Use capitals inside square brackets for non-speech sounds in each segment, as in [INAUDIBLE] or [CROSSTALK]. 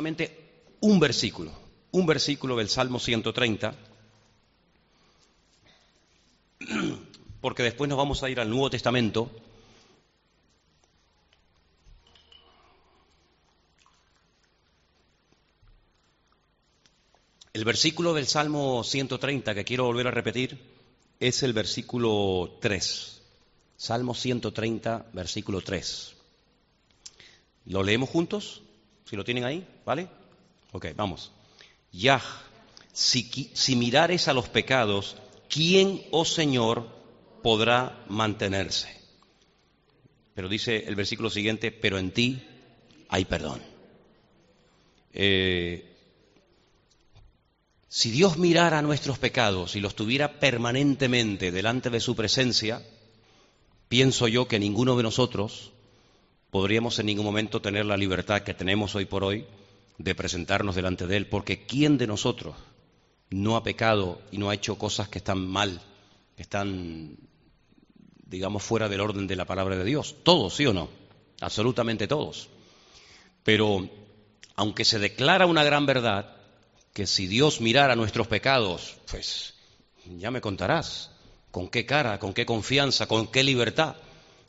solamente un versículo, un versículo del Salmo 130, [CLEARS THROAT] porque después nos vamos a ir al Nuevo Testamento. El versículo del Salmo 130 que quiero volver a repetir es el versículo 3. Salmo 130, versículo 3. ¿Lo leemos juntos? Si lo tienen ahí, ¿vale? Ok, vamos. Yah, si, mirares a los pecados, ¿quién, oh Señor, podrá mantenerse? Pero dice el versículo siguiente, pero en ti hay perdón. Eh, si Dios mirara nuestros pecados y los tuviera permanentemente delante de su presencia, pienso yo que ninguno de nosotros podríamos en ningún momento tener la libertad que tenemos hoy por hoy de presentarnos delante de Él, porque ¿quién de nosotros no ha pecado y no ha hecho cosas que están mal, que están, digamos, fuera del orden de la palabra de Dios? Todos, ¿sí o no? Absolutamente todos. Pero, aunque se declara una gran verdad, que si Dios mirara nuestros pecados, pues ya me contarás con qué cara, con qué confianza, con qué libertad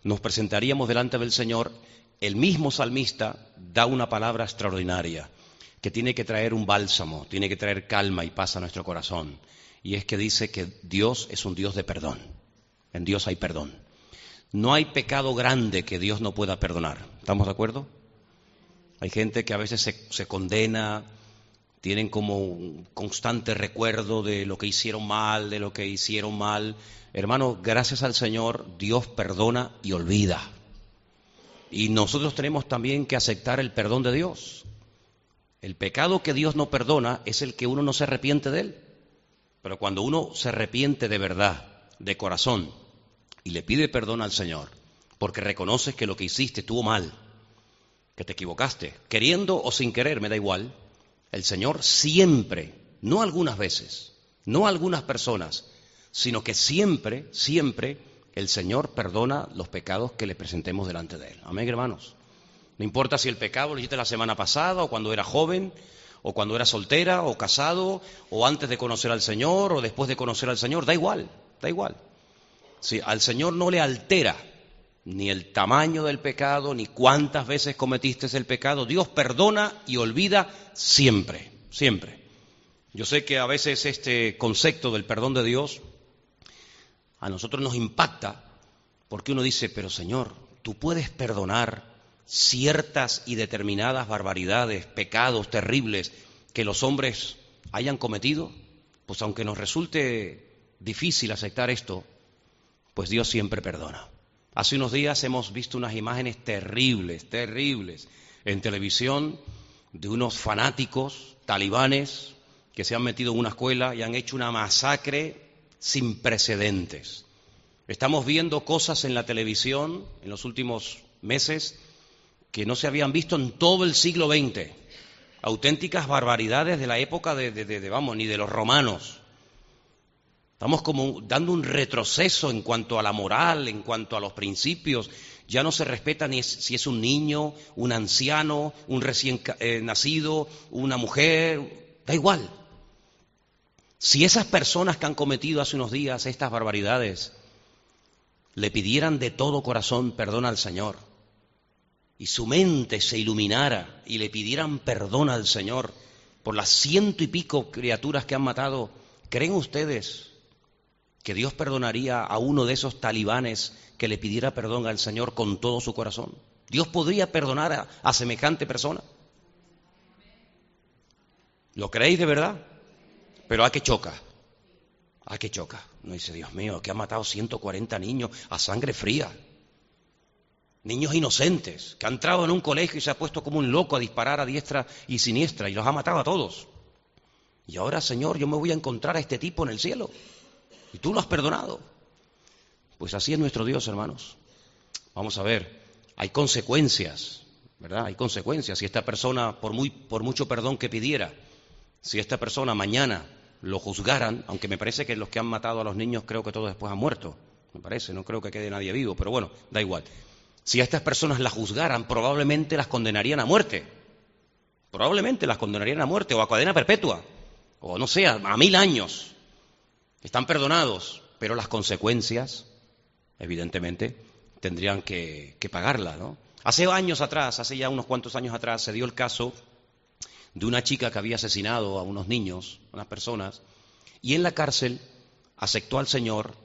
nos presentaríamos delante del Señor. El mismo salmista da una palabra extraordinaria que tiene que traer un bálsamo, tiene que traer calma y paz a nuestro corazón. Y es que dice que Dios es un Dios de perdón. En Dios hay perdón. No hay pecado grande que Dios no pueda perdonar. ¿Estamos de acuerdo? Hay gente que a veces se, se condena, tienen como un constante recuerdo de lo que hicieron mal, de lo que hicieron mal. Hermano, gracias al Señor, Dios perdona y olvida. Y nosotros tenemos también que aceptar el perdón de Dios. El pecado que Dios no perdona es el que uno no se arrepiente de él. Pero cuando uno se arrepiente de verdad, de corazón, y le pide perdón al Señor, porque reconoces que lo que hiciste estuvo mal, que te equivocaste, queriendo o sin querer, me da igual, el Señor siempre, no algunas veces, no algunas personas, sino que siempre, siempre el Señor perdona los pecados que le presentemos delante de Él. Amén, hermanos. No importa si el pecado lo hiciste la semana pasada o cuando era joven, o cuando era soltera o casado, o antes de conocer al Señor o después de conocer al Señor, da igual, da igual. Si al Señor no le altera ni el tamaño del pecado, ni cuántas veces cometiste el pecado. Dios perdona y olvida siempre, siempre. Yo sé que a veces este concepto del perdón de Dios a nosotros nos impacta porque uno dice, pero Señor, tú puedes perdonar ciertas y determinadas barbaridades, pecados terribles que los hombres hayan cometido. Pues aunque nos resulte difícil aceptar esto, pues Dios siempre perdona. Hace unos días hemos visto unas imágenes terribles, terribles, en televisión de unos fanáticos talibanes que se han metido en una escuela y han hecho una masacre sin precedentes. Estamos viendo cosas en la televisión en los últimos meses que no se habían visto en todo el siglo XX. Auténticas barbaridades de la época de, de vamos, ni de los romanos. Estamos como dando un retroceso en cuanto a la moral, en cuanto a los principios. Ya no se respeta ni si es un niño, un anciano, un recién eh, nacido, una mujer, da igual. Si esas personas que han cometido hace unos días estas barbaridades le pidieran de todo corazón perdón al Señor y su mente se iluminara y le pidieran perdón al Señor por las ciento y pico criaturas que han matado, ¿creen ustedes que Dios perdonaría a uno de esos talibanes que le pidiera perdón al Señor con todo su corazón? ¿Dios podría perdonar a, semejante persona? ¿Lo creéis de verdad? Pero a qué choca. ¿A qué choca? No dice, Dios mío, que ha matado 140 niños a sangre fría. Niños inocentes, que han entrado en un colegio y se ha puesto como un loco a disparar a diestra y siniestra y los ha matado a todos. Y ahora, Señor, yo me voy a encontrar a este tipo en el cielo. Y tú lo has perdonado. Pues así es nuestro Dios, hermanos. Vamos a ver, hay consecuencias, ¿verdad? Hay consecuencias. Si esta persona, por, muy, por mucho perdón que pidiera, si esta persona mañana lo juzgaran, aunque me parece que los que han matado a los niños creo que todos después han muerto, me parece, no creo que quede nadie vivo, pero bueno, da igual. Si a estas personas las juzgaran, probablemente las condenarían a muerte, Probablemente las condenarían a muerte o a cadena perpetua, o no sé, a, mil años. Están perdonados, pero las consecuencias, evidentemente, tendrían que, que pagarlas, ¿no? Hace años atrás, hace ya unos cuantos años atrás, se dio el caso de una chica que había asesinado a unos niños, unas personas, y en la cárcel aceptó al Señor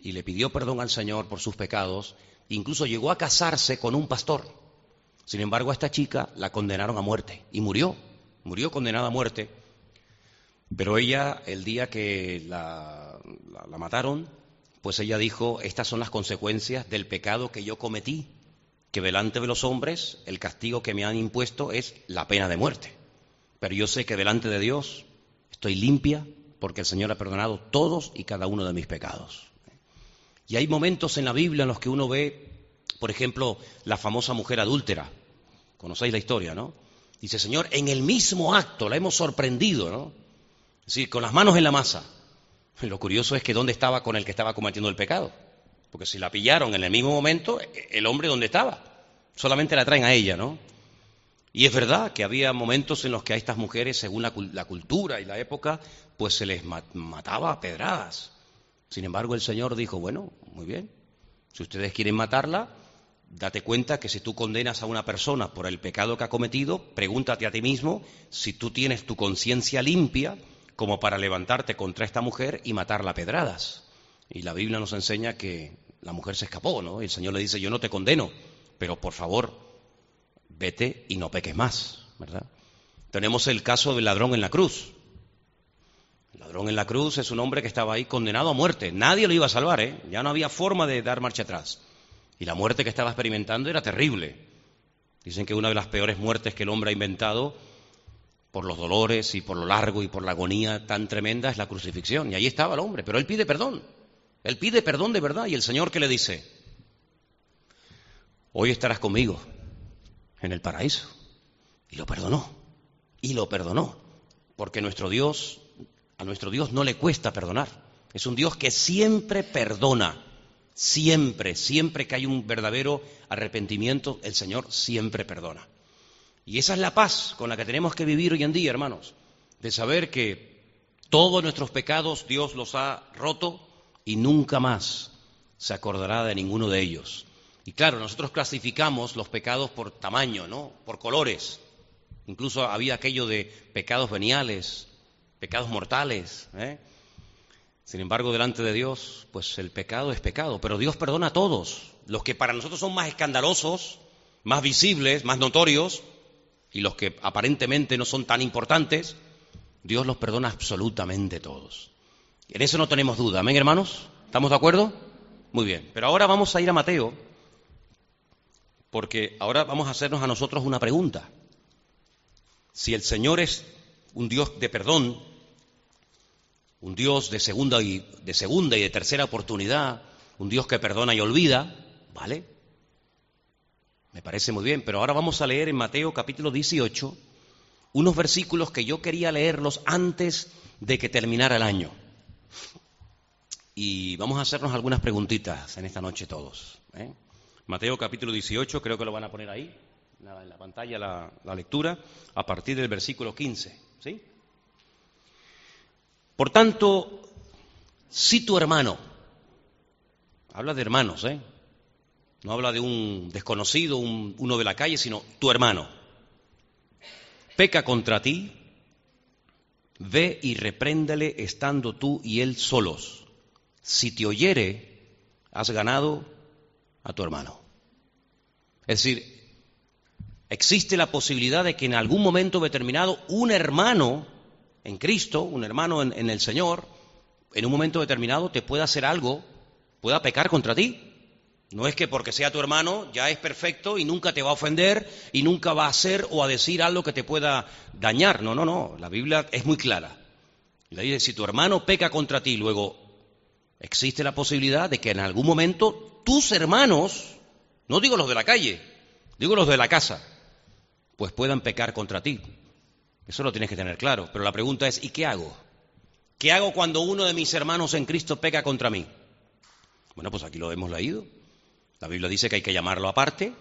y le pidió perdón al Señor por sus pecados, incluso llegó a casarse con un pastor. Sin embargo, a esta chica la condenaron a muerte y murió, murió condenada a muerte. Pero ella, el día que la, la mataron, pues ella dijo, estas son las consecuencias del pecado que yo cometí que delante de los hombres el castigo que me han impuesto es la pena de muerte. Pero yo sé que delante de Dios estoy limpia porque el Señor ha perdonado todos y cada uno de mis pecados. Y hay momentos en la Biblia en los que uno ve, por ejemplo, la famosa mujer adúltera. Conocéis la historia, ¿no? Dice, Señor, en el mismo acto la hemos sorprendido, ¿no? Es decir, con las manos en la masa. Lo curioso es que dónde estaba con el que estaba cometiendo el pecado. Porque si la pillaron en el mismo momento, el hombre dónde estaba. Solamente la traen a ella, ¿no? Y es verdad que había momentos en los que a estas mujeres, según la, cultura y la época, pues se les mataba a pedradas. Sin embargo, el Señor dijo, bueno, muy bien, si ustedes quieren matarla, date cuenta que si tú condenas a una persona por el pecado que ha cometido, pregúntate a ti mismo si tú tienes tu conciencia limpia como para levantarte contra esta mujer y matarla a pedradas. Y la Biblia nos enseña que la mujer se escapó, ¿no? Y el Señor le dice, yo no te condeno, pero por favor, vete y no peques más, ¿verdad? Tenemos el caso del ladrón en la cruz. El ladrón en la cruz es un hombre que estaba ahí condenado a muerte. Nadie lo iba a salvar, ¿eh? Ya no había forma de dar marcha atrás. Y la muerte que estaba experimentando era terrible. Dicen que una de las peores muertes que el hombre ha inventado por los dolores y por lo largo y por la agonía tan tremenda es la crucifixión. Y ahí estaba el hombre, pero él pide perdón. Él pide perdón de verdad y el Señor que le dice, hoy estarás conmigo en el paraíso. Y lo perdonó, y lo perdonó, porque nuestro Dios, a nuestro Dios no le cuesta perdonar. Es un Dios que siempre perdona, siempre, siempre que hay un verdadero arrepentimiento, el Señor siempre perdona. Y esa es la paz con la que tenemos que vivir hoy en día, hermanos, de saber que todos nuestros pecados Dios los ha roto y nunca más se acordará de ninguno de ellos. Y claro, nosotros clasificamos los pecados por tamaño, ¿no? Por colores. Incluso había aquello de pecados veniales, pecados mortales. ¿eh? Sin embargo, delante de Dios, pues el pecado es pecado, pero Dios perdona a todos. Los que para nosotros son más escandalosos, más visibles, más notorios, y los que aparentemente no son tan importantes, Dios los perdona absolutamente todos. En eso no tenemos duda. Amén, hermanos. ¿Estamos de acuerdo? Muy bien. Pero ahora vamos a ir a Mateo, porque ahora vamos a hacernos a nosotros una pregunta. Si el Señor es un Dios de perdón, un Dios de segunda y de segunda y de tercera oportunidad, un Dios que perdona y olvida, ¿vale? Me parece muy bien, pero ahora vamos a leer en Mateo capítulo 18 unos versículos que yo quería leerlos antes de que terminara el año. Y vamos a hacernos algunas preguntitas en esta noche todos. ¿eh? Mateo capítulo 18, creo que lo van a poner ahí, en la pantalla la, lectura, a partir del versículo 15. ¿sí? Por tanto, si tu hermano, habla de hermanos, ¿eh? no habla de un desconocido, uno de la calle, sino tu hermano, peca contra ti, ve y repréndele estando tú y él solos si te oyere, has ganado a tu hermano. Es decir, existe la posibilidad de que en algún momento determinado un hermano en Cristo, un hermano en, el Señor, en un momento determinado te pueda hacer algo, pueda pecar contra ti. No es que porque sea tu hermano ya es perfecto y nunca te va a ofender y nunca va a hacer o a decir algo que te pueda dañar. No, no, no. La Biblia es muy clara. Le dice, si tu hermano peca contra ti, luego existe la posibilidad de que en algún momento tus hermanos, no digo los de la calle, digo los de la casa, pues puedan pecar contra ti. Eso lo tienes que tener claro. Pero la pregunta es, ¿y qué hago? ¿Qué hago cuando uno de mis hermanos en Cristo peca contra mí? Bueno, pues aquí lo hemos leído. La Biblia dice que hay que llamarlo aparte,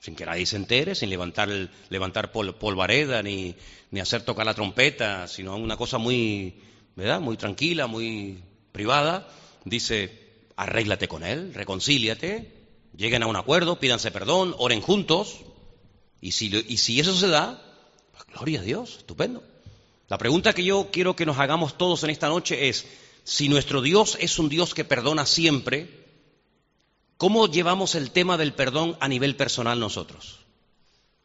sin que nadie se entere, sin levantar, levantar polvareda ni, ni hacer tocar la trompeta, sino una cosa muy, ¿verdad? Muy tranquila, muy privada. Dice, arréglate con él, reconcíliate, lleguen a un acuerdo, pídanse perdón, oren juntos. Y si, eso se da, pues gloria a Dios, estupendo. La pregunta que yo quiero que nos hagamos todos en esta noche es, si nuestro Dios es un Dios que perdona siempre, ¿cómo llevamos el tema del perdón a nivel personal nosotros?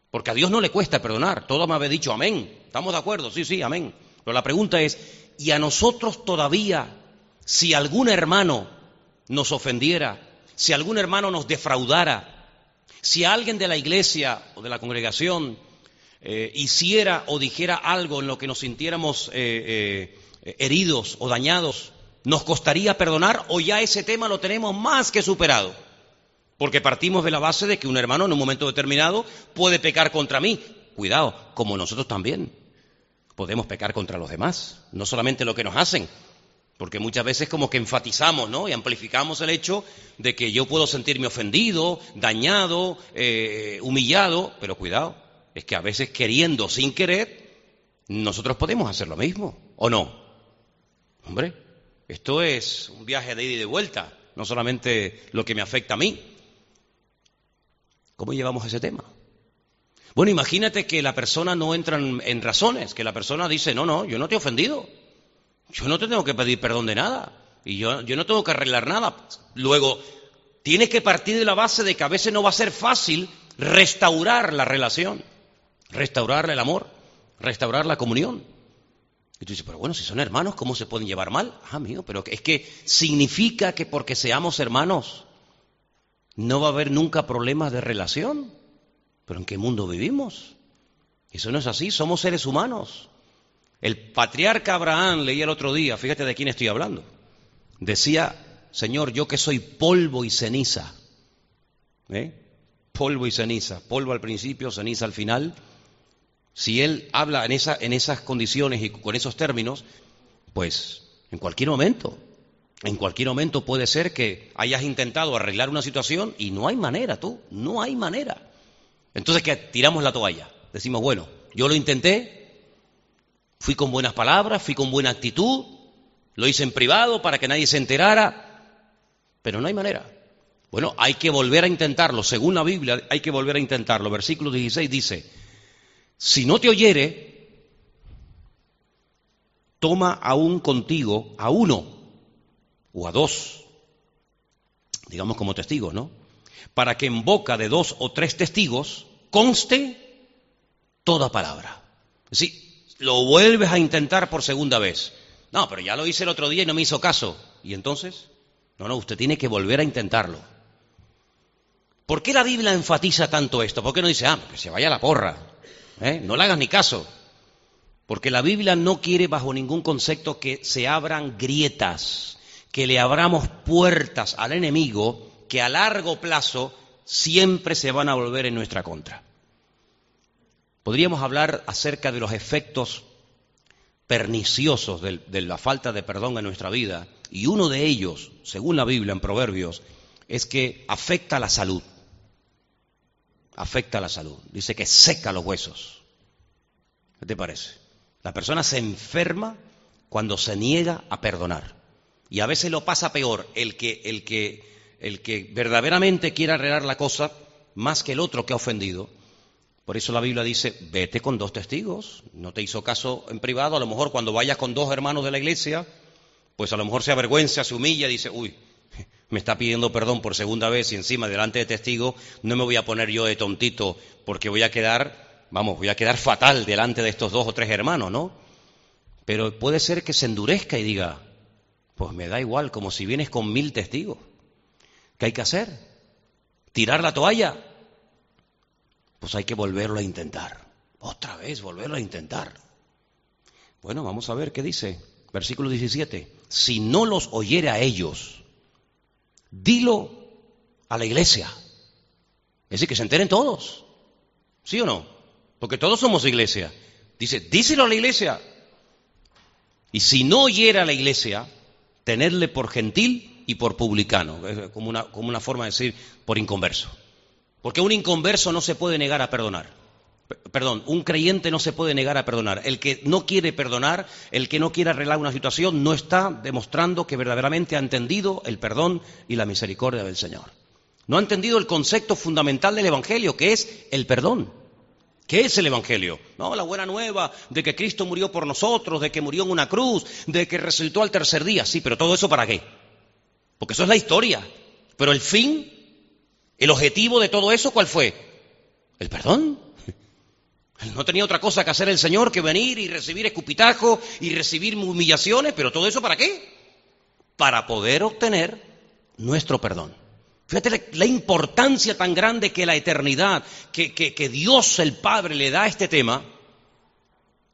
Porque a Dios no le cuesta perdonar. Todos me habéis dicho amén. ¿Estamos de acuerdo? Sí, sí, amén. Pero la pregunta es, ¿y a nosotros todavía, si algún hermano nos ofendiera, si algún hermano nos defraudara, si alguien de la iglesia o de la congregación eh, hiciera o dijera algo en lo que nos sintiéramos eh, eh, heridos o dañados, ¿nos costaría perdonar o ya ese tema lo tenemos más que superado? Porque partimos de la base de que un hermano en un momento determinado puede pecar contra mí. Cuidado, como nosotros también podemos pecar contra los demás, no solamente lo que nos hacen, porque muchas veces como que enfatizamos ¿no? y amplificamos el hecho de que yo puedo sentirme ofendido, dañado, eh, humillado, pero cuidado, es que a veces queriendo sin querer, nosotros podemos hacer lo mismo, ¿o no? Hombre, esto es un viaje de ida y de vuelta, no solamente lo que me afecta a mí. ¿Cómo llevamos ese tema? Bueno, imagínate que la persona no entra en, razones, que la persona dice, no, no, yo no te he ofendido, yo no te tengo que pedir perdón de nada, y yo, yo no tengo que arreglar nada. Luego, tienes que partir de la base de que a veces no va a ser fácil restaurar la relación, restaurar el amor, restaurar la comunión. Y tú dices, pero bueno, si son hermanos, ¿cómo se pueden llevar mal? Ah, mío, pero es que significa que porque seamos hermanos no va a haber nunca problemas de relación. ¿Pero en qué mundo vivimos? Eso no es así, somos seres humanos. El patriarca Abraham, leía el otro día, fíjate de quién estoy hablando, decía, Señor, yo que soy polvo y ceniza, ¿eh? polvo y ceniza, polvo al principio, ceniza al final, si él habla en, en esas condiciones y con esos términos, pues en cualquier momento, en cualquier momento puede ser que hayas intentado arreglar una situación y no hay manera, tú, no hay manera. Entonces que tiramos la toalla. Decimos, bueno, yo lo intenté, fui con buenas palabras, fui con buena actitud, lo hice en privado para que nadie se enterara, pero no hay manera. Bueno, hay que volver a intentarlo. Según la Biblia, hay que volver a intentarlo. Versículo 16 dice, si no te oyere, toma aún contigo a uno o a dos, digamos como testigos, ¿no? Para que en boca de dos o tres testigos conste toda palabra. Si lo vuelves a intentar por segunda vez. No, pero ya lo hice el otro día y no me hizo caso. ¿Y entonces? No, no, usted tiene que volver a intentarlo. ¿Por qué la Biblia enfatiza tanto esto? ¿Por qué no dice, ah, que se vaya la porra? ¿Eh? No le hagas ni caso. Porque la Biblia no quiere bajo ningún concepto que se abran grietas, que le abramos puertas al enemigo que a largo plazo siempre se van a volver en nuestra contra. Podríamos hablar acerca de los efectos perniciosos de, la falta de perdón en nuestra vida, y uno de ellos, según la Biblia en Proverbios, es que afecta la salud afecta la salud. Dice que seca los huesos. ¿Qué te parece? La persona se enferma cuando se niega a perdonar. Y a veces lo pasa peor el que, el que, el que verdaderamente quiere arreglar la cosa más que el otro que ha ofendido. Por eso la Biblia dice, vete con dos testigos. No te hizo caso en privado. A lo mejor cuando vayas con dos hermanos de la iglesia, pues a lo mejor se avergüenza, se humilla, dice, uy, me está pidiendo perdón por segunda vez y encima delante de testigo, no me voy a poner yo de tontito porque voy a quedar, vamos, voy a quedar fatal delante de estos dos o tres hermanos, ¿no? Pero puede ser que se endurezca y diga, pues me da igual, como si vienes con mil testigos. ¿Qué hay que hacer? ¿Tirar la toalla? Pues hay que volverlo a intentar. Otra vez, volverlo a intentar. Bueno, vamos a ver qué dice. Versículo 17. Si no los oyere a ellos, dilo a la iglesia. Es decir, que se enteren todos. ¿Sí o no? Porque todos somos iglesia. Dice, díselo a la iglesia. Y si no oyera a la iglesia, tenerle por gentil y por publicano, como una, como una forma de decir por inconverso. Porque un inconverso no se puede negar a perdonar. Perdón, un creyente no se puede negar a perdonar. El que no quiere perdonar, el que no quiere arreglar una situación, no está demostrando que verdaderamente ha entendido el perdón y la misericordia del Señor. No ha entendido el concepto fundamental del Evangelio, que es el perdón. ¿Qué es el Evangelio? No, la buena nueva de que Cristo murió por nosotros, de que murió en una cruz, de que resucitó al tercer día. Sí, pero todo eso para qué? Porque eso es la historia. Pero el fin, el objetivo de todo eso, ¿cuál fue? El perdón. [LAUGHS] No tenía otra cosa que hacer el Señor que venir y recibir escupitajo y recibir humillaciones, pero todo eso para qué? Para poder obtener nuestro perdón. Fíjate la, importancia tan grande que la eternidad, que, que Dios el Padre le da a este tema,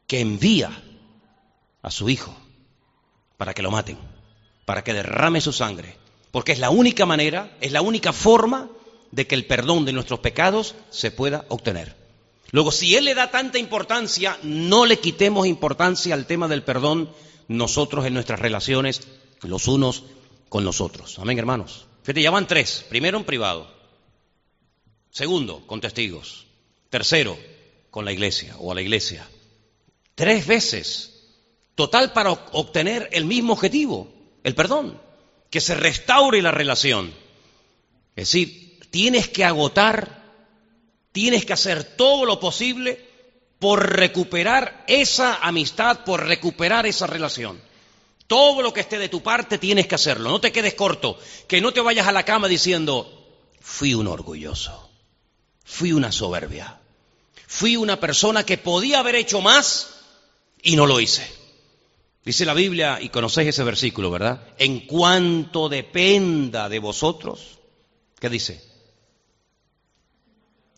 que envía a su Hijo para que lo maten, para que derrame su sangre, porque es la única manera, es la única forma de que el perdón de nuestros pecados se pueda obtener. Luego, si Él le da tanta importancia, no le quitemos importancia al tema del perdón nosotros en nuestras relaciones los unos con los otros. Amén, hermanos. Fíjate, ya van tres. Primero en privado. Segundo, con testigos. Tercero, con la iglesia o a la iglesia. Tres veces. Total para obtener el mismo objetivo, el perdón. Que se restaure la relación. Es decir, tienes que agotar Tienes que hacer todo lo posible por recuperar esa amistad, por recuperar esa relación. Todo lo que esté de tu parte tienes que hacerlo. No te quedes corto. Que no te vayas a la cama diciendo, fui un orgulloso, fui una soberbia, fui una persona que podía haber hecho más y no lo hice. Dice la Biblia, y conocéis ese versículo, ¿verdad? En cuanto dependa de vosotros, ¿qué dice?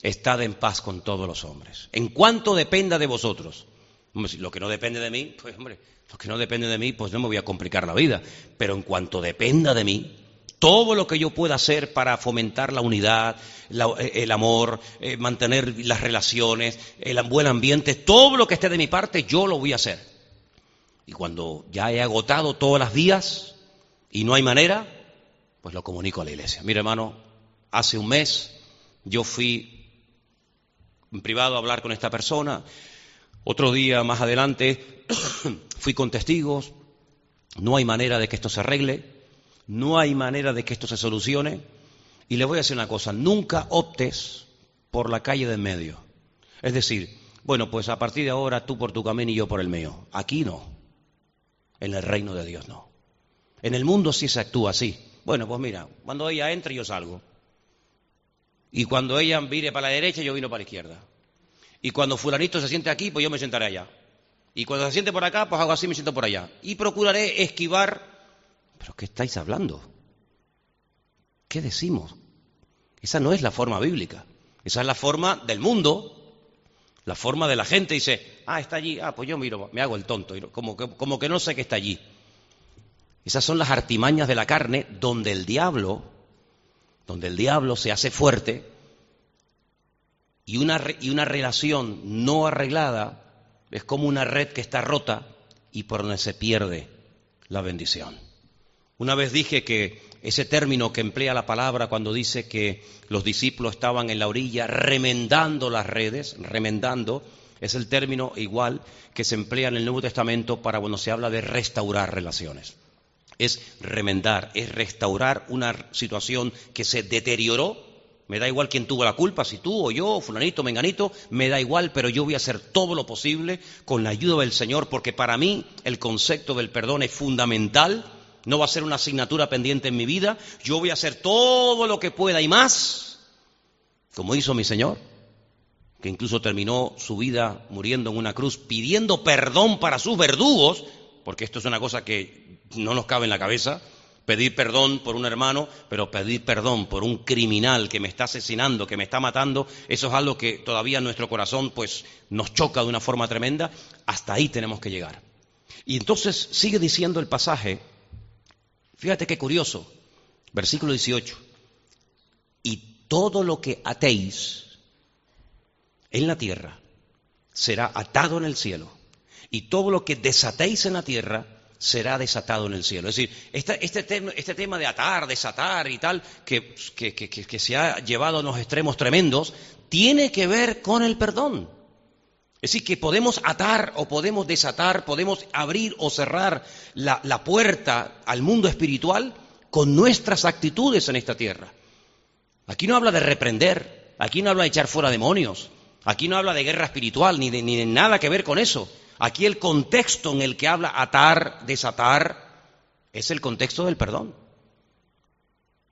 Estad en paz con todos los hombres. En cuanto dependa de vosotros. Lo que no depende de mí, pues hombre, lo que no depende de mí, pues no me voy a complicar la vida. Pero en cuanto dependa de mí, todo lo que yo pueda hacer para fomentar la unidad, eh, el amor, eh, mantener las relaciones, el buen ambiente, todo lo que esté de mi parte, yo lo voy a hacer. Y cuando ya he agotado todas las vías y no hay manera, pues lo comunico a la iglesia. Mira, hermano, hace un mes yo fui en privado hablar con esta persona. Otro día más adelante [COUGHS] fui con testigos. No hay manera de que esto se arregle. No hay manera de que esto se solucione. Y le voy a decir una cosa, nunca optes por la calle de medio. Es decir, bueno, pues a partir de ahora tú por tu camino y yo por el mío. Aquí no. En el reino de Dios no. En el mundo sí se actúa así. Bueno, pues mira, cuando ella entre yo salgo. Y cuando ella vire para la derecha, yo vino para la izquierda. Y cuando fulanito se siente aquí, pues yo me sentaré allá. Y cuando se siente por acá, pues hago así, me siento por allá. Y procuraré esquivar. ¿Pero qué estáis hablando? ¿Qué decimos? Esa no es la forma bíblica. Esa es la forma del mundo. La forma de la gente dice, ah, está allí, ah, pues yo miro, me hago el tonto, como que, como que no sé que está allí. Esas son las artimañas de la carne donde el diablo donde el diablo se hace fuerte y una, y una relación no arreglada es como una red que está rota y por donde se pierde la bendición. Una vez dije que ese término que emplea la palabra cuando dice que los discípulos estaban en la orilla remendando las redes, remendando, es el término igual que se emplea en el Nuevo Testamento para cuando se habla de restaurar relaciones es remendar, es restaurar una situación que se deterioró. Me da igual quién tuvo la culpa, si tú o yo, fulanito, menganito, me da igual, pero yo voy a hacer todo lo posible con la ayuda del Señor, porque para mí el concepto del perdón es fundamental, no va a ser una asignatura pendiente en mi vida, yo voy a hacer todo lo que pueda y más, como hizo mi Señor, que incluso terminó su vida muriendo en una cruz, pidiendo perdón para sus verdugos, porque esto es una cosa que no nos cabe en la cabeza, pedir perdón por un hermano, pero pedir perdón por un criminal que me está asesinando, que me está matando, eso es algo que todavía nuestro corazón pues nos choca de una forma tremenda, hasta ahí tenemos que llegar. Y entonces sigue diciendo el pasaje, fíjate qué curioso, versículo 18, y todo lo que atéis en la tierra será atado en el cielo y todo lo que desatéis en la tierra será desatado en el cielo. Es decir, este, este, tema de atar, desatar y tal, que, se ha llevado a unos extremos tremendos, tiene que ver con el perdón. Es decir, que podemos atar o podemos desatar, podemos abrir o cerrar la, puerta al mundo espiritual con nuestras actitudes en esta tierra. Aquí no habla de reprender, aquí no habla de echar fuera demonios, aquí no habla de guerra espiritual, ni ni de nada que ver con eso. Aquí el contexto en el que habla atar, desatar, es el contexto del perdón.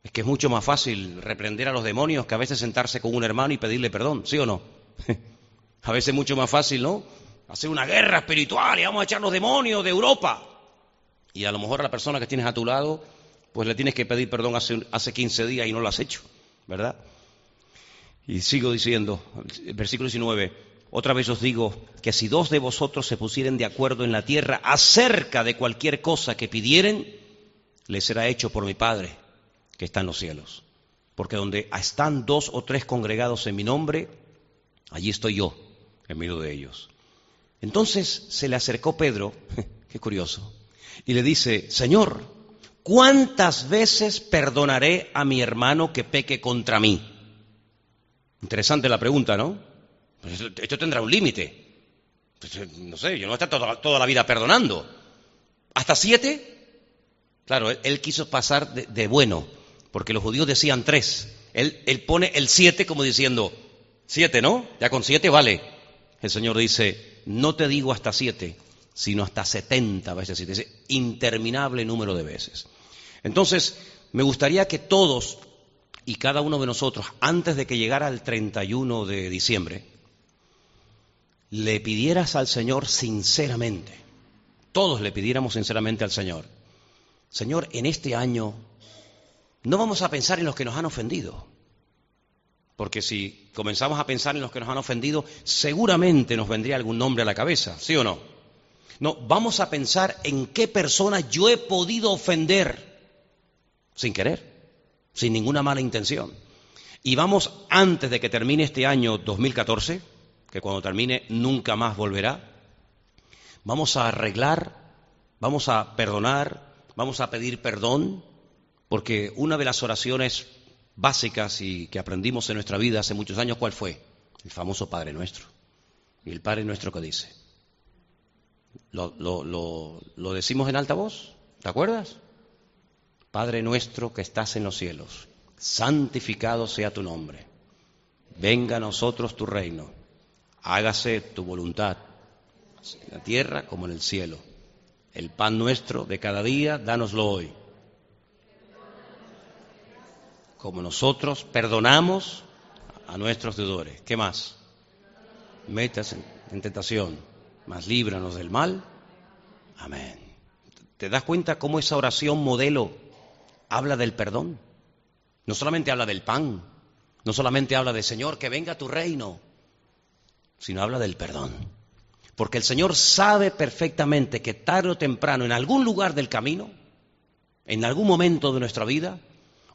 Es que es mucho más fácil reprender a los demonios que a veces sentarse con un hermano y pedirle perdón, ¿sí o no? [LAUGHS] A veces es mucho más fácil, ¿no? Hacer una guerra espiritual y vamos a echar los demonios de Europa. Y a lo mejor a la persona que tienes a tu lado, pues le tienes que pedir perdón hace, hace 15 días y no lo has hecho, ¿verdad? Y sigo diciendo, versículo 19, otra vez os digo que si dos de vosotros se pusieren de acuerdo en la tierra acerca de cualquier cosa que pidieren, les será hecho por mi Padre que está en los cielos. Porque donde están dos o tres congregados en mi nombre, allí estoy yo en medio de ellos. Entonces se le acercó Pedro, [LAUGHS] qué curioso, y le dice, Señor, ¿cuántas veces perdonaré a mi hermano que peque contra mí? Interesante la pregunta, ¿no? Pues esto tendrá un límite. Pues, eh, no sé, yo no voy a estar toda, la vida perdonando. ¿Hasta siete? Claro, él, quiso pasar de, bueno, porque los judíos decían tres. Él, pone el siete como diciendo, siete, ¿no? Ya con siete vale. El Señor dice, no te digo hasta siete, sino hasta setenta veces ese interminable número de veces. Entonces, me gustaría que todos y cada uno de nosotros, antes de que llegara el 31 de diciembre, le pidieras al Señor sinceramente, todos le pidiéramos sinceramente al Señor, Señor, en este año no vamos a pensar en los que nos han ofendido, porque si comenzamos a pensar en los que nos han ofendido, seguramente nos vendría algún nombre a la cabeza, ¿sí o no? No, vamos a pensar en qué persona yo he podido ofender sin querer, sin ninguna mala intención. Y vamos, antes de que termine este año 2014, que cuando termine nunca más volverá, vamos a arreglar, vamos a perdonar, vamos a pedir perdón, porque una de las oraciones básicas y que aprendimos en nuestra vida hace muchos años, ¿cuál fue? El famoso Padre Nuestro. ¿Y el Padre Nuestro qué dice? ¿Lo, lo decimos en alta voz? ¿Te acuerdas? Padre nuestro que estás en los cielos, santificado sea tu nombre. Venga a nosotros tu reino. Hágase tu voluntad, en la tierra como en el cielo. El pan nuestro de cada día, dánoslo hoy como nosotros perdonamos a nuestros deudores. ¿Qué más? Metas en, tentación, mas líbranos del mal. Amén. ¿Te das cuenta cómo esa oración modelo habla del perdón? No solamente habla del pan, no solamente habla de Señor, que venga tu reino, sino habla del perdón. Porque el Señor sabe perfectamente que tarde o temprano, en algún lugar del camino, en algún momento de nuestra vida,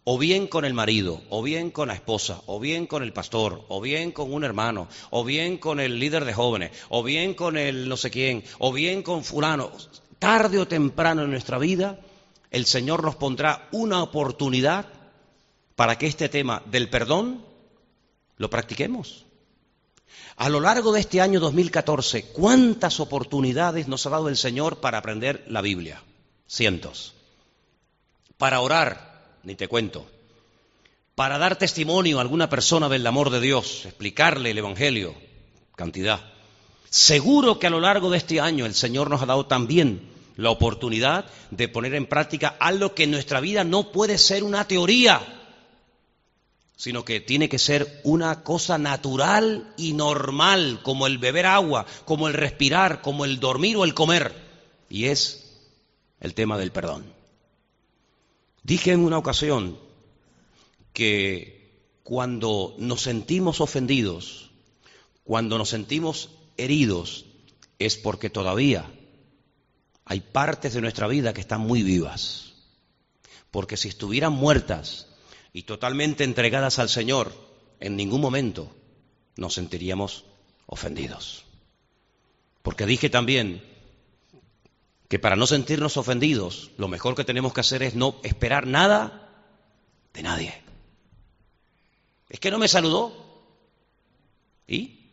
o bien con el marido, o bien con la esposa, o bien con el pastor, o bien con un hermano, o bien con el líder de jóvenes, o bien con el no sé quién, o bien con fulano. Tarde o temprano en nuestra vida, el Señor nos pondrá una oportunidad para que este tema del perdón lo practiquemos. A lo largo de este año 2014, ¿cuántas oportunidades nos ha dado el Señor para aprender la Biblia? Cientos. Para orar, ni te cuento. Para dar testimonio a alguna persona del amor de Dios, explicarle el Evangelio, cantidad. Seguro que a lo largo de este año el Señor nos ha dado también la oportunidad de poner en práctica algo que en nuestra vida no puede ser una teoría, sino que tiene que ser una cosa natural y normal, como el beber agua, como el respirar, como el dormir o el comer, y es el tema del perdón. Dije en una ocasión que cuando nos sentimos ofendidos, cuando nos sentimos heridos, es porque todavía hay partes de nuestra vida que están muy vivas. Porque si estuvieran muertas y totalmente entregadas al Señor, en ningún momento nos sentiríamos ofendidos. Porque dije también que para no sentirnos ofendidos, lo mejor que tenemos que hacer es no esperar nada de nadie. Es que no me saludó. ¿Y?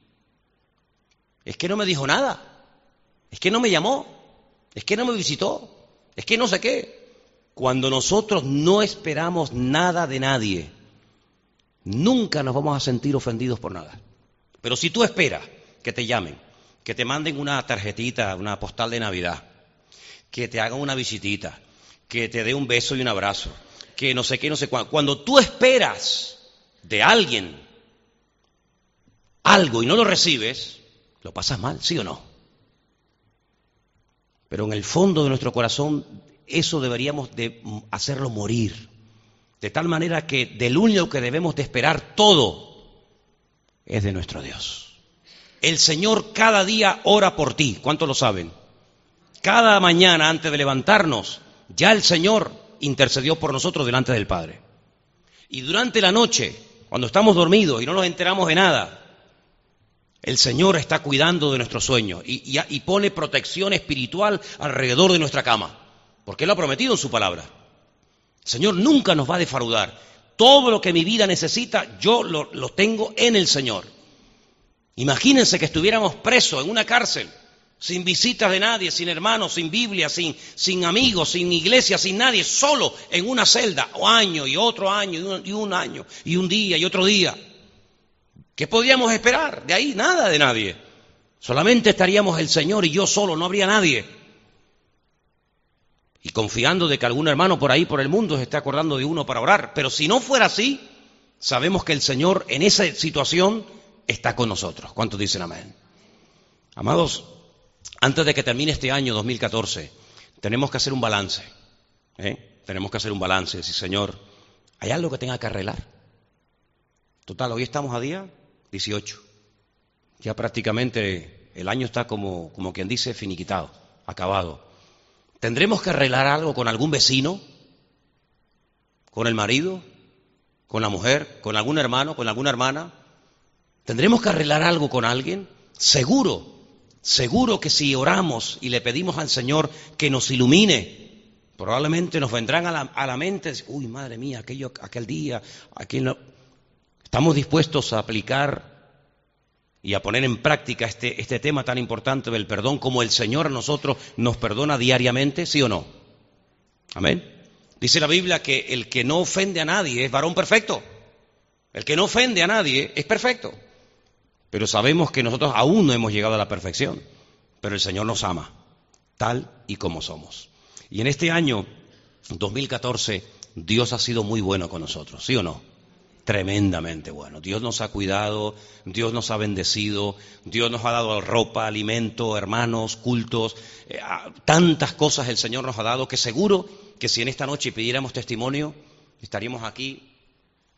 Es que no me dijo nada. Es que no me llamó. Es que no me visitó. Es que no sé qué. Cuando nosotros no esperamos nada de nadie, nunca nos vamos a sentir ofendidos por nada. Pero si tú esperas que te llamen, que te manden una tarjetita, una postal de Navidad, que te hagan una visitita, que te dé un beso y un abrazo, que no sé qué, no sé cuándo. Cuando tú esperas de alguien algo y no lo recibes, lo pasas mal, ¿sí o no? Pero en el fondo de nuestro corazón eso deberíamos de hacerlo morir. De tal manera que del único que debemos de esperar todo es de nuestro Dios. El Señor cada día ora por ti. ¿Cuántos lo saben? Cada mañana antes de levantarnos, ya el Señor intercedió por nosotros delante del Padre. Y durante la noche, cuando estamos dormidos y no nos enteramos de nada, el Señor está cuidando de nuestros sueños y, y, pone protección espiritual alrededor de nuestra cama, porque Él lo ha prometido en su palabra. El Señor nunca nos va a defraudar. Todo lo que mi vida necesita, yo lo, lo tengo en el Señor. Imagínense que estuviéramos presos en una cárcel sin visitas de nadie, sin hermanos, sin Biblia, sin, sin amigos, sin iglesia, sin nadie, solo en una celda, o año y otro año, y un, y un año, y un día y otro día. ¿Qué podíamos esperar? De ahí nada de nadie. Solamente estaríamos el Señor y yo solo, no habría nadie. Y confiando de que algún hermano por ahí, por el mundo, se esté acordando de uno para orar. Pero si no fuera así, sabemos que el Señor en esa situación está con nosotros. ¿Cuántos dicen amén? Amados, antes de que termine este año 2014, tenemos que hacer un balance. ¿eh? Tenemos que hacer un balance. Sí, Señor, ¿hay algo que tenga que arreglar? Total, hoy estamos a día 18. Ya prácticamente el año está como, como quien dice finiquitado, acabado. ¿Tendremos que arreglar algo con algún vecino? ¿Con el marido? ¿Con la mujer? ¿Con algún hermano? ¿Con alguna hermana? ¿Tendremos que arreglar algo con alguien? Seguro Seguro que si oramos y le pedimos al Señor que nos ilumine, probablemente nos vendrán a la, a la mente, uy, madre mía, aquel día, aquel no. Estamos dispuestos a aplicar y a poner en práctica este, este tema tan importante del perdón como el Señor a nosotros nos perdona diariamente, ¿sí o no? Amén. Dice la Biblia que el que no ofende a nadie es varón perfecto. El que no ofende a nadie es perfecto. Pero sabemos que nosotros aún no hemos llegado a la perfección, pero el Señor nos ama, tal y como somos. Y en este año 2014, Dios ha sido muy bueno con nosotros, ¿sí o no? Tremendamente bueno. Dios nos ha cuidado, Dios nos ha bendecido, Dios nos ha dado ropa, alimento, hermanos, cultos, eh, tantas cosas el Señor nos ha dado que seguro que si en esta noche pidiéramos testimonio, estaríamos aquí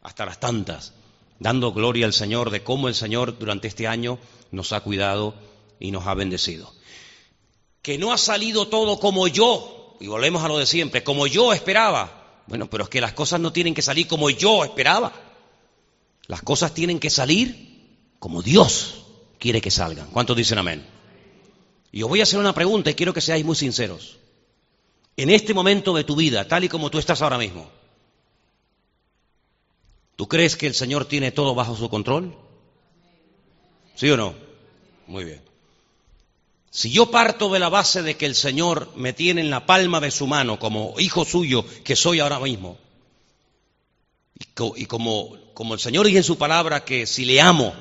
hasta las tantas dando gloria al Señor de cómo el Señor durante este año nos ha cuidado y nos ha bendecido. Que no ha salido todo como yo, y volvemos a lo de siempre, como yo esperaba. Bueno, pero es que las cosas no tienen que salir como yo esperaba. Las cosas tienen que salir como Dios quiere que salgan. ¿Cuántos dicen amén? Y os voy a hacer una pregunta y quiero que seáis muy sinceros. En este momento de tu vida, tal y como tú estás ahora mismo, ¿Tú crees que el Señor tiene todo bajo su control? ¿Sí o no? Muy bien. Si yo parto de la base de que el Señor me tiene en la palma de su mano como hijo suyo que soy ahora mismo, y como, como el Señor dice en su palabra que si le amo,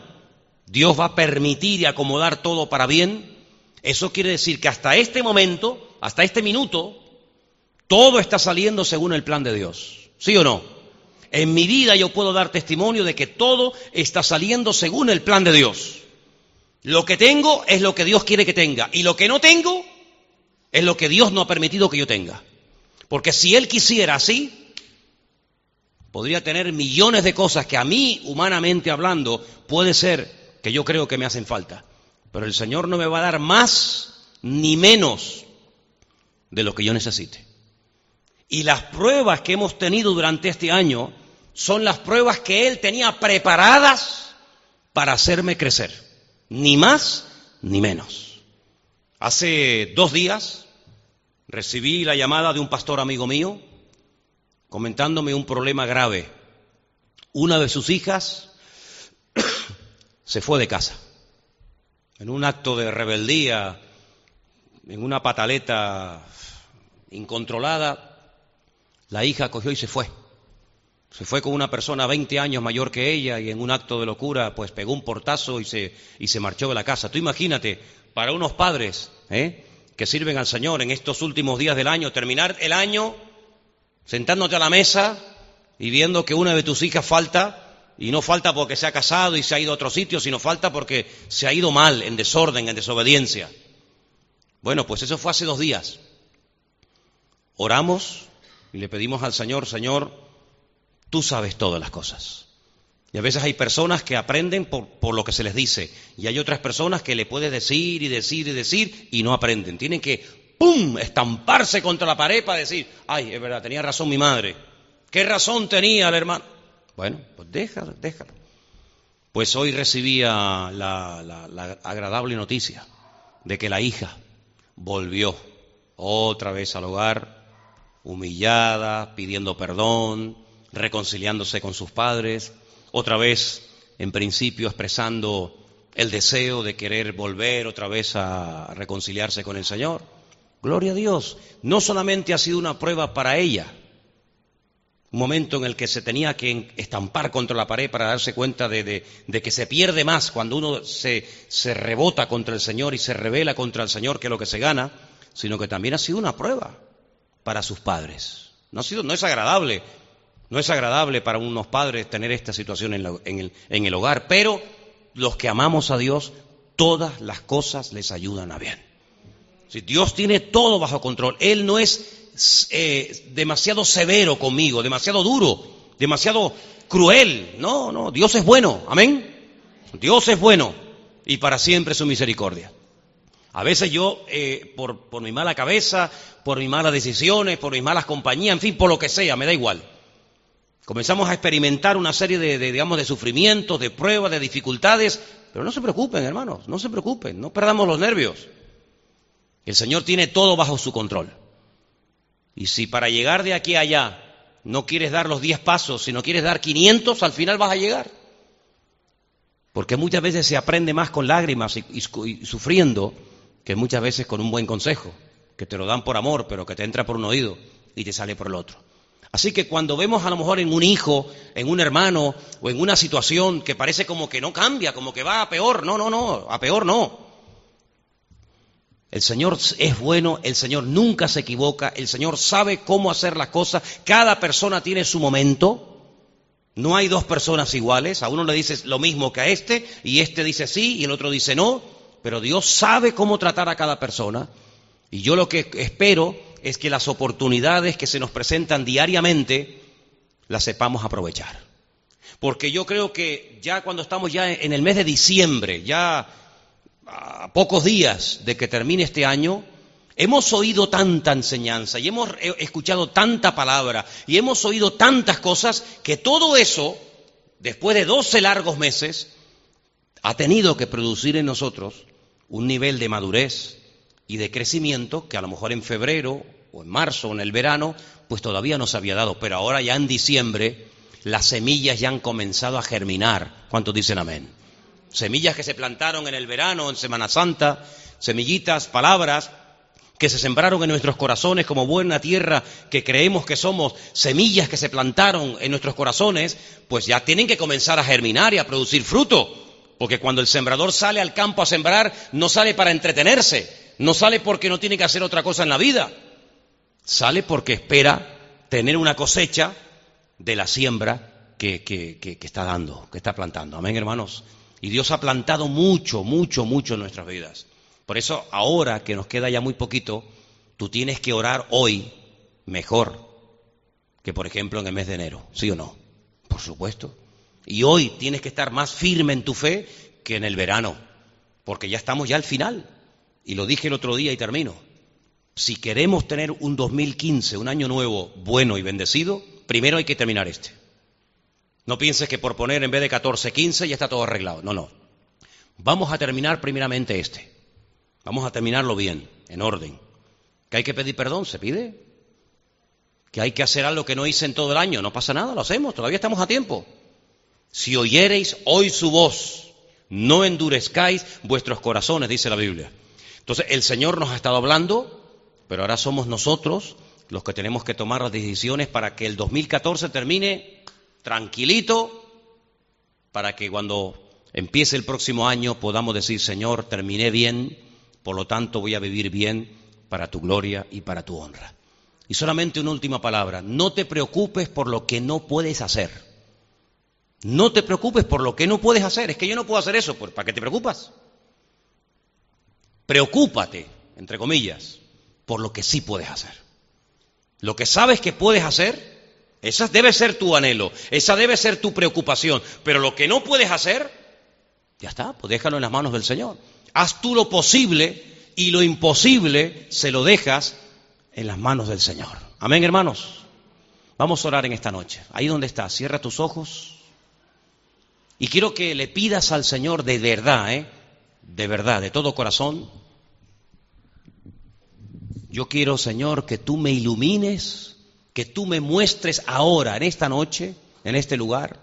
Dios va a permitir y acomodar todo para bien, eso quiere decir que hasta este momento, hasta este minuto, todo está saliendo según el plan de Dios. ¿Sí o no? En mi vida yo puedo dar testimonio de que todo está saliendo según el plan de Dios. Lo que tengo es lo que Dios quiere que tenga. Y lo que no tengo es lo que Dios no ha permitido que yo tenga. Porque si Él quisiera así, podría tener millones de cosas que a mí, humanamente hablando, puede ser que yo creo que me hacen falta. Pero el Señor no me va a dar más ni menos de lo que yo necesite. Y las pruebas que hemos tenido durante este año son las pruebas que Él tenía preparadas para hacerme crecer. Ni más ni menos. Hace dos días recibí la llamada de un pastor amigo mío comentándome un problema grave. Una de sus hijas se fue de casa en un acto de rebeldía, en una pataleta incontrolada. La hija cogió y se fue. Se fue con una persona 20 años mayor que ella y en un acto de locura pues pegó un portazo y se, y se marchó de la casa. Tú imagínate, para unos padres ¿eh? que sirven al Señor en estos últimos días del año, terminar el año sentándote a la mesa y viendo que una de tus hijas falta, y no falta porque se ha casado y se ha ido a otro sitio, sino falta porque se ha ido mal, en desorden, en desobediencia. Bueno, pues eso fue hace dos días. Oramos y le pedimos al Señor, Señor, tú sabes todas las cosas. Y a veces hay personas que aprenden por, por, lo que se les dice. Y hay otras personas que le puedes decir y decir y decir y no aprenden. Tienen que, ¡pum!, estamparse contra la pared para decir, ay, es verdad, tenía razón mi madre. ¿Qué razón tenía el hermano? Bueno, pues déjalo, déjalo. Pues hoy recibía la, agradable noticia de que la hija volvió otra vez al hogar, humillada, pidiendo perdón, reconciliándose con sus padres, otra vez, en principio, expresando el deseo de querer volver otra vez a reconciliarse con el Señor. Gloria a Dios. No solamente ha sido una prueba para ella, un momento en el que se tenía que estampar contra la pared para darse cuenta de, que se pierde más cuando uno se, rebota contra el Señor y se revela contra el Señor que lo que se gana, sino que también ha sido una prueba para sus padres. No, ha sido, no es agradable no es agradable para unos padres tener esta situación en, el, en, el, hogar, pero los que amamos a Dios, todas las cosas les ayudan a bien. Si Dios tiene todo bajo control, Él no es eh, demasiado severo conmigo, demasiado duro, demasiado cruel. No, no, Dios es bueno, amén. Dios es bueno y para siempre su misericordia. A veces yo, eh, por, por mi mala cabeza, por mis malas decisiones, por mis malas compañías, en fin, por lo que sea, me da igual Comenzamos a experimentar una serie de, de, digamos, de sufrimientos, de pruebas, de dificultades, pero no se preocupen, hermanos, no se preocupen, no perdamos los nervios. El Señor tiene todo bajo su control. Y si para llegar de aquí a allá no quieres dar los 10 pasos, si no quieres dar 500, al final vas a llegar. Porque muchas veces se aprende más con lágrimas y, y, y sufriendo que muchas veces con un buen consejo, que te lo dan por amor, pero que te entra por un oído y te sale por el otro. Así que cuando vemos a lo mejor en un hijo, en un hermano o en una situación que parece como que no cambia, como que va a peor, no, no, no, a peor no. El Señor es bueno, el Señor nunca se equivoca, el Señor sabe cómo hacer las cosas, cada persona tiene su momento. No hay dos personas iguales, a uno le dices lo mismo que a este y este dice sí y el otro dice no, pero Dios sabe cómo tratar a cada persona. Y yo lo que espero es que las oportunidades que se nos presentan diariamente las sepamos aprovechar. Porque yo creo que ya cuando estamos ya en el mes de diciembre, ya a pocos días de que termine este año, hemos oído tanta enseñanza y hemos escuchado tanta palabra y hemos oído tantas cosas que todo eso, después de 12 largos meses, ha tenido que producir en nosotros un nivel de madurez, y de crecimiento que a lo mejor en febrero o en marzo o en el verano pues todavía no se había dado, pero ahora ya en diciembre las semillas ya han comenzado a germinar. ¿Cuántos dicen amén? Semillas que se plantaron en el verano, en Semana Santa, semillitas, palabras que se sembraron en nuestros corazones como buena tierra que creemos que somos, semillas que se plantaron en nuestros corazones, pues ya tienen que comenzar a germinar y a producir fruto. Porque cuando el sembrador sale al campo a sembrar, no sale para entretenerse, no sale porque no tiene que hacer otra cosa en la vida. Sale porque espera tener una cosecha de la siembra que, está dando, que está plantando. Amén, hermanos. Y Dios ha plantado mucho, mucho, mucho en nuestras vidas. Por eso, ahora que nos queda ya muy poquito, tú tienes que orar hoy mejor que, por ejemplo, en el mes de enero. ¿Sí o no? Por supuesto. Y hoy tienes que estar más firme en tu fe que en el verano, porque ya estamos ya al final. Y lo dije el otro día y termino. Si queremos tener un 2015, un año nuevo bueno y bendecido, primero hay que terminar este. No pienses que por poner en vez de 14, 15 ya está todo arreglado. No, no. Vamos a terminar primeramente este. Vamos a terminarlo bien, en orden. Que hay que pedir perdón, se pide. Que hay que hacer algo que no hice en todo el año, no pasa nada, lo hacemos, todavía estamos a tiempo. Si oyereis hoy su voz, no endurezcáis vuestros corazones, dice la Biblia. Entonces el Señor nos ha estado hablando, pero ahora somos nosotros los que tenemos que tomar las decisiones para que el 2014 termine tranquilito, para que cuando empiece el próximo año podamos decir, Señor, terminé bien, por lo tanto voy a vivir bien para tu gloria y para tu honra. Y solamente una última palabra, no te preocupes por lo que no puedes hacer. No te preocupes por lo que no puedes hacer. Es que yo no puedo hacer eso, pues ¿para qué te preocupas? Preocúpate, entre comillas, por lo que sí puedes hacer. Lo que sabes que puedes hacer, esa debe ser tu anhelo, esa debe ser tu preocupación. Pero lo que no puedes hacer, ya está, pues déjalo en las manos del Señor. Haz tú lo posible y lo imposible se lo dejas en las manos del Señor. Amén, hermanos. Vamos a orar en esta noche. Ahí donde estás, cierra tus ojos. Y quiero que le pidas al Señor de verdad, ¿eh? de verdad, de todo corazón. Yo quiero, Señor, que tú me ilumines, que tú me muestres ahora, en esta noche, en este lugar,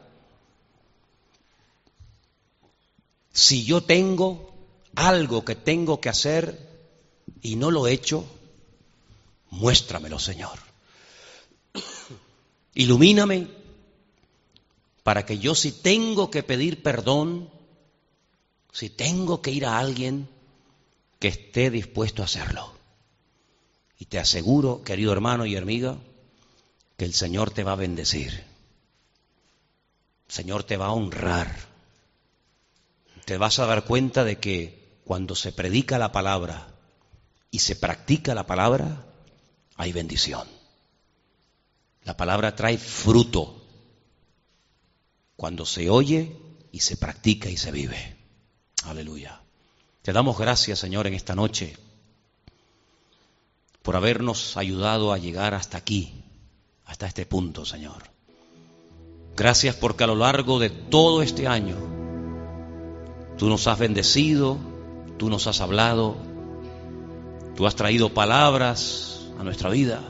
si yo tengo algo que tengo que hacer y no lo he hecho, muéstramelo, Señor. [CLEARS THROAT] Ilumíname para que yo si tengo que pedir perdón, si tengo que ir a alguien, que esté dispuesto a hacerlo. Y te aseguro, querido hermano y amiga, que el Señor te va a bendecir. El Señor te va a honrar. Te vas a dar cuenta de que cuando se predica la palabra y se practica la palabra, hay bendición. La palabra trae fruto cuando se oye y se practica y se vive. Aleluya. Te damos gracias, Señor, en esta noche por habernos ayudado a llegar hasta aquí, hasta este punto, Señor. Gracias porque a lo largo de todo este año tú nos has bendecido, tú nos has hablado, tú has traído palabras a nuestra vida.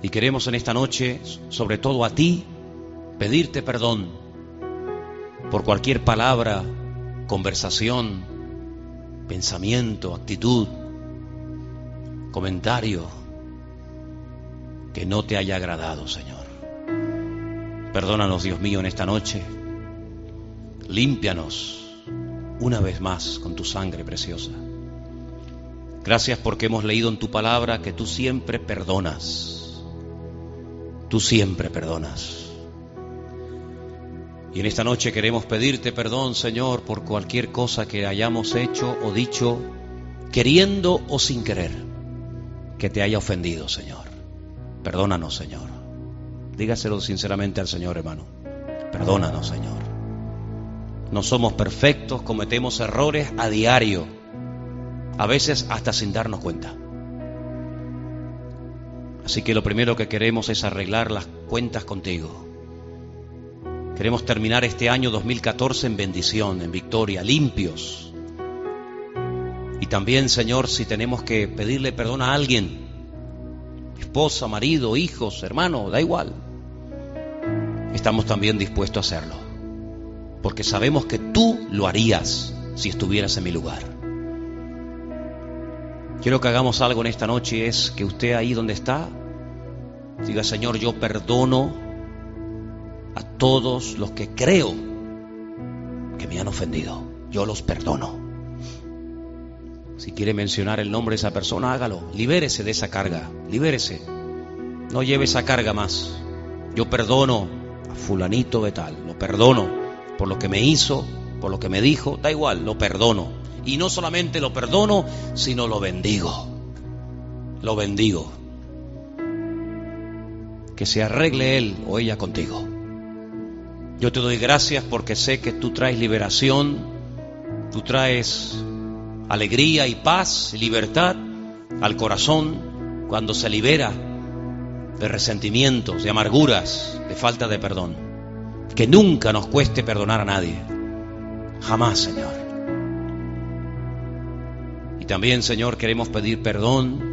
Y queremos en esta noche, sobre todo a ti, pedirte perdón por cualquier palabra, conversación, pensamiento, actitud, comentario que no te haya agradado, Señor. Perdónanos, Dios mío, en esta noche. Límpianos una vez más con tu sangre preciosa. Gracias porque hemos leído en tu palabra que tú siempre perdonas. Tú siempre perdonas. Y en esta noche queremos pedirte perdón, Señor, por cualquier cosa que hayamos hecho o dicho, queriendo o sin querer, que te haya ofendido, Señor. Perdónanos, Señor. Dígaselo sinceramente al Señor, hermano. Perdónanos, Señor. No somos perfectos, cometemos errores a diario, a veces hasta sin darnos cuenta. Así que lo primero que queremos es arreglar las cuentas contigo Queremos terminar este año 2014 en bendición, en victoria, limpios. Y también, Señor, si tenemos que pedirle perdón a alguien, esposa, marido, hijos, hermano, da igual, estamos también dispuestos a hacerlo. Porque sabemos que tú lo harías si estuvieras en mi lugar. Quiero que hagamos algo en esta noche, es que usted ahí donde está, diga, Señor, yo perdono a todos los que creo que me han ofendido. Yo los perdono. Si quiere mencionar el nombre de esa persona, hágalo. Libérese de esa carga. Libérese. No lleve esa carga más. Yo perdono a fulanito de tal. Lo perdono por lo que me hizo, por lo que me dijo. Da igual, lo perdono. Y no solamente lo perdono, sino lo bendigo. Lo bendigo. Que se arregle él o ella contigo. Yo te doy gracias porque sé que tú traes liberación, tú traes alegría y paz y libertad al corazón cuando se libera de resentimientos, de amarguras, de falta de perdón. Que nunca nos cueste perdonar a nadie. Jamás, Señor. Y también, Señor, queremos pedir perdón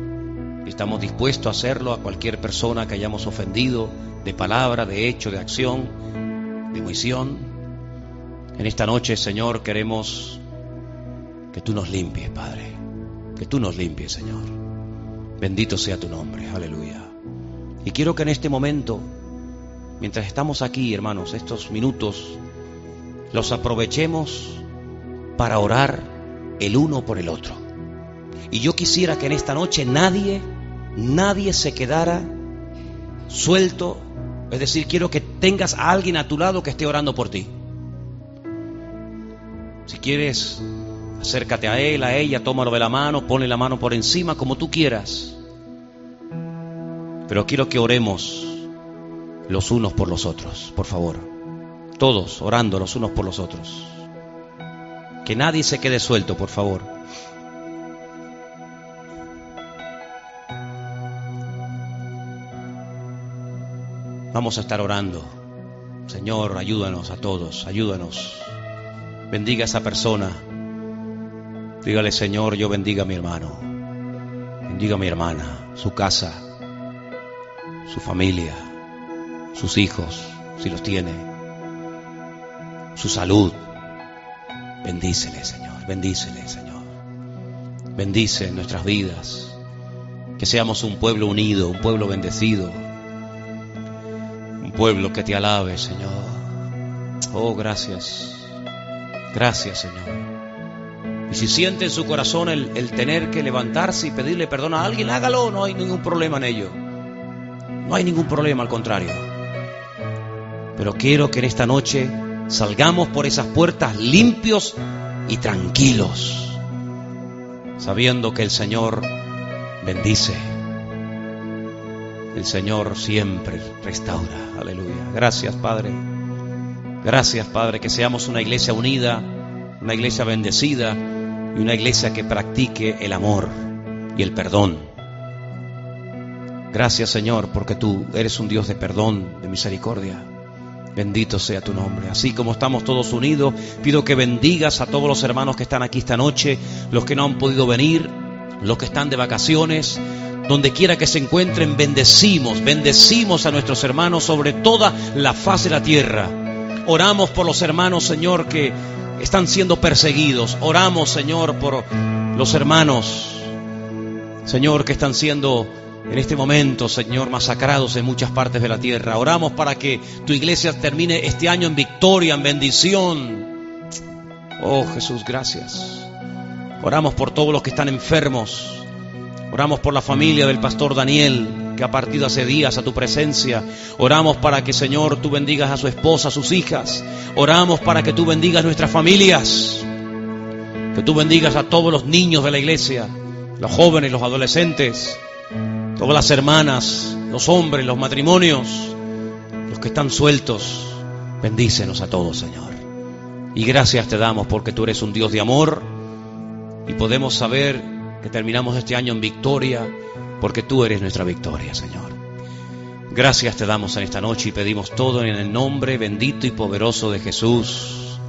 Estamos dispuestos a hacerlo a cualquier persona que hayamos ofendido, de palabra, de hecho, de acción, de omisión. En esta noche, Señor, queremos que tú nos limpies, Padre. Que tú nos limpies, Señor. Bendito sea tu nombre. Aleluya. Y quiero que en este momento, mientras estamos aquí, hermanos, estos minutos, los aprovechemos para orar el uno por el otro. Y yo quisiera que en esta noche nadie, nadie se quedara suelto. Es decir, quiero que tengas a alguien a tu lado que esté orando por ti. Si quieres, acércate a él, a ella, tómalo de la mano, ponle la mano por encima, como tú quieras. Pero quiero que oremos los unos por los otros, por favor. Todos orando los unos por los otros. Que nadie se quede suelto, por favor. Vamos a estar orando. Señor, ayúdanos a todos, ayúdanos. Bendiga a esa persona. Dígale, Señor, yo bendiga a mi hermano. Bendiga a mi hermana, su casa, su familia, sus hijos, si los tiene, su salud. Bendícele, Señor, bendícele, Señor. Bendice nuestras vidas. Que seamos un pueblo unido, un pueblo bendecido, pueblo que te alabe, Señor. Oh, gracias. Gracias, Señor. Si siente en su corazón el, tener que levantarse y pedirle perdón a alguien, hágalo, no hay ningún problema en ello. No hay ningún problema, al contrario. Pero quiero que en esta noche salgamos por esas puertas limpios y tranquilos, sabiendo que el Señor bendice el Señor siempre restaura. Aleluya. Gracias, Padre. Gracias, Padre, que seamos una iglesia unida, una iglesia bendecida y una iglesia que practique el amor y el perdón. Gracias, Señor, porque tú eres un Dios de perdón, de misericordia. Bendito sea tu nombre. Así como estamos todos unidos, pido que bendigas a todos los hermanos que están aquí esta noche, los que no han podido venir, los que están de vacaciones, donde quiera que se encuentren, bendecimos, bendecimos a nuestros hermanos sobre toda la faz de la tierra. Oramos por los hermanos, Señor, que están siendo perseguidos. Oramos, Señor, por los hermanos, Señor, que están siendo en este momento, Señor, masacrados en muchas partes de la tierra. Oramos para que tu iglesia termine este año en victoria, en bendición. Oh Jesús, gracias. Oramos por todos los que están enfermos. Oramos por la familia del pastor Daniel, que ha partido hace días a tu presencia. Oramos para que, Señor, tú bendigas a su esposa, a sus hijas. Oramos para que tú bendigas nuestras familias. Que tú bendigas a todos los niños de la iglesia, los jóvenes, los adolescentes, todas las hermanas, los hombres, los matrimonios, los que están sueltos. Bendícenos a todos, Señor. Y gracias te damos porque tú eres un Dios de amor y podemos saber que terminamos este año en victoria, porque tú eres nuestra victoria, Señor. Gracias te damos en esta noche y pedimos todo en el nombre bendito y poderoso de Jesús.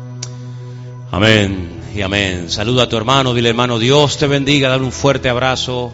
Amén y amén. Saluda a tu hermano, dile hermano, Dios te bendiga, dale un fuerte abrazo.